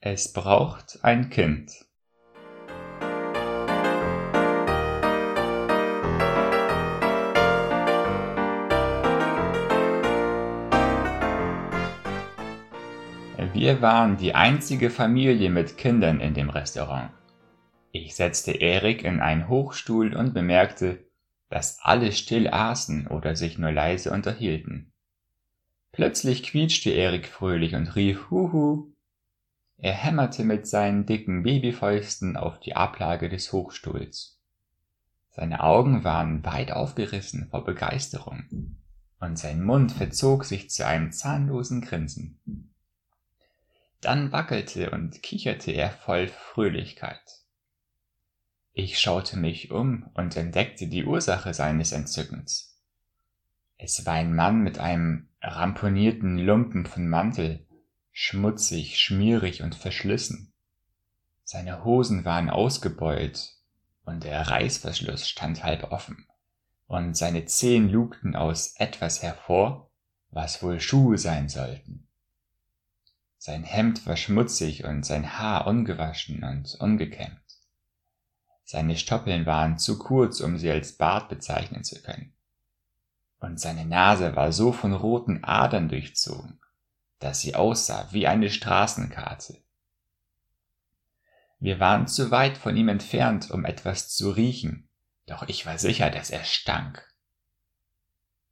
Es braucht ein Kind. Wir waren die einzige Familie mit Kindern in dem Restaurant. Ich setzte Erik in einen Hochstuhl und bemerkte, dass alle still aßen oder sich nur leise unterhielten. Plötzlich quietschte Erik fröhlich und rief Huhu. Er hämmerte mit seinen dicken Babyfäusten auf die Ablage des Hochstuhls. Seine Augen waren weit aufgerissen vor Begeisterung, und sein Mund verzog sich zu einem zahnlosen Grinsen. Dann wackelte und kicherte er voll Fröhlichkeit. Ich schaute mich um und entdeckte die Ursache seines Entzückens. Es war ein Mann mit einem ramponierten Lumpen von Mantel, schmutzig, schmierig und verschlissen. Seine Hosen waren ausgebeult und der Reißverschluss stand halb offen, und seine Zehen lugten aus etwas hervor, was wohl Schuhe sein sollten. Sein Hemd war schmutzig und sein Haar ungewaschen und ungekämmt. Seine Stoppeln waren zu kurz, um sie als Bart bezeichnen zu können. Und seine Nase war so von roten Adern durchzogen, dass sie aussah wie eine Straßenkarte. Wir waren zu weit von ihm entfernt, um etwas zu riechen, doch ich war sicher, dass er stank.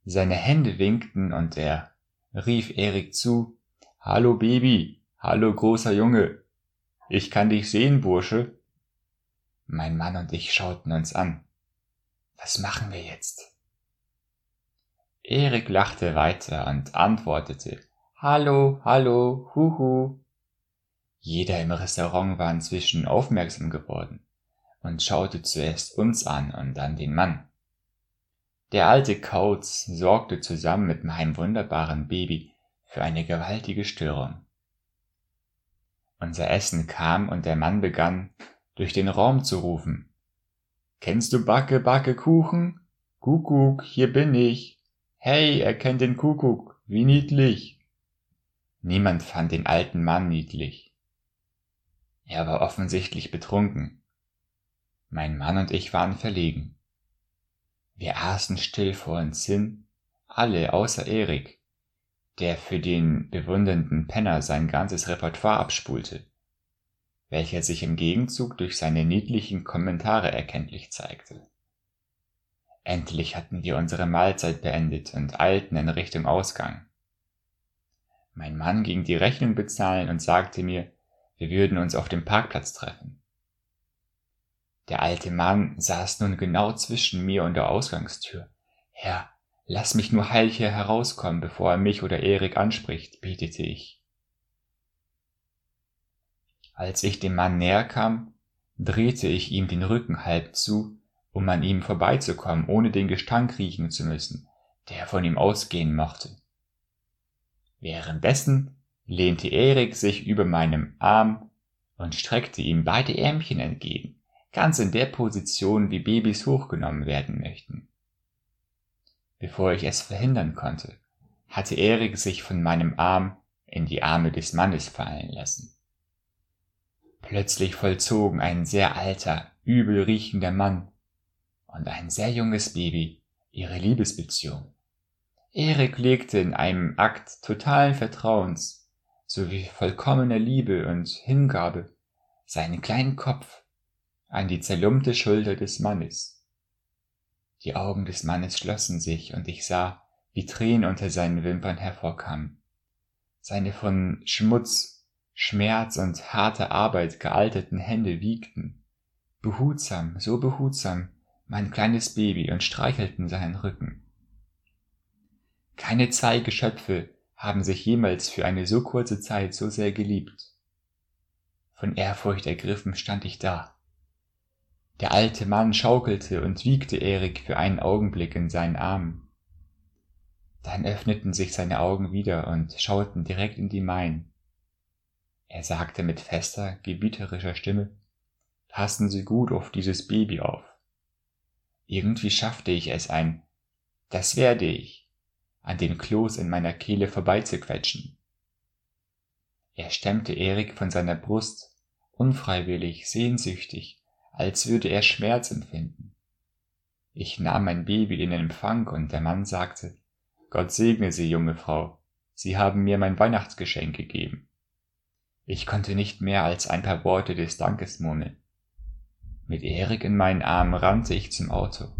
Seine Hände winkten und er rief Erik zu, Hallo Baby, hallo großer Junge, ich kann dich sehen, Bursche. Mein Mann und ich schauten uns an. Was machen wir jetzt? Erik lachte weiter und antwortete Hallo, hallo, huhu. Jeder im Restaurant war inzwischen aufmerksam geworden und schaute zuerst uns an und dann den Mann. Der alte Kauz sorgte zusammen mit meinem wunderbaren Baby für eine gewaltige Störung. Unser Essen kam und der Mann begann, durch den Raum zu rufen. Kennst du Backe, Backe Kuchen? Kuckuck, hier bin ich. Hey, er kennt den Kuckuck, wie niedlich. Niemand fand den alten Mann niedlich. Er war offensichtlich betrunken. Mein Mann und ich waren verlegen. Wir aßen still vor uns hin, alle außer Erik, der für den bewundernden Penner sein ganzes Repertoire abspulte welcher sich im Gegenzug durch seine niedlichen Kommentare erkenntlich zeigte. Endlich hatten wir unsere Mahlzeit beendet und eilten in Richtung Ausgang. Mein Mann ging die Rechnung bezahlen und sagte mir, wir würden uns auf dem Parkplatz treffen. Der alte Mann saß nun genau zwischen mir und der Ausgangstür. Herr, lass mich nur heil hier herauskommen, bevor er mich oder Erik anspricht, betete ich. Als ich dem Mann näher kam, drehte ich ihm den Rücken halb zu, um an ihm vorbeizukommen, ohne den Gestank riechen zu müssen, der von ihm ausgehen mochte. Währenddessen lehnte Erik sich über meinem Arm und streckte ihm beide Ärmchen entgegen, ganz in der Position, wie Babys hochgenommen werden möchten. Bevor ich es verhindern konnte, hatte Erik sich von meinem Arm in die Arme des Mannes fallen lassen. Plötzlich vollzogen ein sehr alter, übel riechender Mann und ein sehr junges Baby ihre Liebesbeziehung. Erik legte in einem Akt totalen Vertrauens sowie vollkommener Liebe und Hingabe seinen kleinen Kopf an die zerlumpte Schulter des Mannes. Die Augen des Mannes schlossen sich und ich sah, wie Tränen unter seinen Wimpern hervorkamen. Seine von Schmutz Schmerz und harte Arbeit gealterten Hände wiegten, behutsam, so behutsam, mein kleines Baby und streichelten seinen Rücken. Keine zwei Geschöpfe haben sich jemals für eine so kurze Zeit so sehr geliebt. Von Ehrfurcht ergriffen stand ich da. Der alte Mann schaukelte und wiegte Erik für einen Augenblick in seinen Armen. Dann öffneten sich seine Augen wieder und schauten direkt in die meinen. Er sagte mit fester, gebieterischer Stimme, passen Sie gut auf dieses Baby auf. Irgendwie schaffte ich es ein, das werde ich, an den Kloß in meiner Kehle vorbeizuquetschen. Er stemmte Erik von seiner Brust, unfreiwillig, sehnsüchtig, als würde er Schmerz empfinden. Ich nahm mein Baby in Empfang und der Mann sagte, Gott segne Sie, junge Frau, Sie haben mir mein Weihnachtsgeschenk gegeben. Ich konnte nicht mehr als ein paar Worte des Dankes murmeln. Mit Erik in meinen Armen rannte ich zum Auto.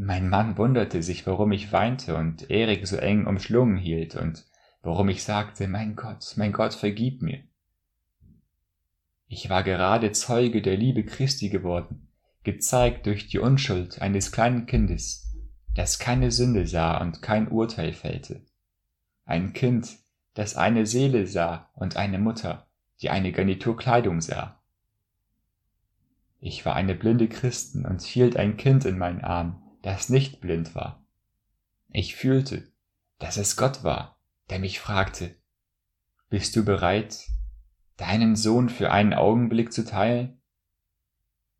Mein Mann wunderte sich, warum ich weinte und Erik so eng umschlungen hielt und warum ich sagte, mein Gott, mein Gott, vergib mir. Ich war gerade Zeuge der Liebe Christi geworden, gezeigt durch die Unschuld eines kleinen Kindes, das keine Sünde sah und kein Urteil fällte. Ein Kind, das eine Seele sah und eine Mutter, die eine Garnitur Kleidung sah. Ich war eine blinde Christen und hielt ein Kind in meinen Arm, das nicht blind war. Ich fühlte, dass es Gott war, der mich fragte, bist du bereit, deinen Sohn für einen Augenblick zu teilen,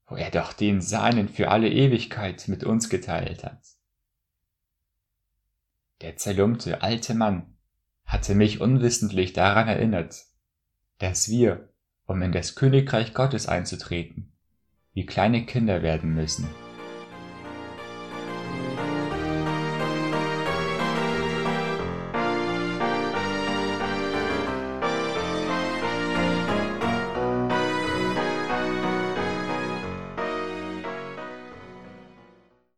wo er doch den seinen für alle Ewigkeit mit uns geteilt hat? Der zerlumpte alte Mann hatte mich unwissentlich daran erinnert, dass wir, um in das Königreich Gottes einzutreten, wie kleine Kinder werden müssen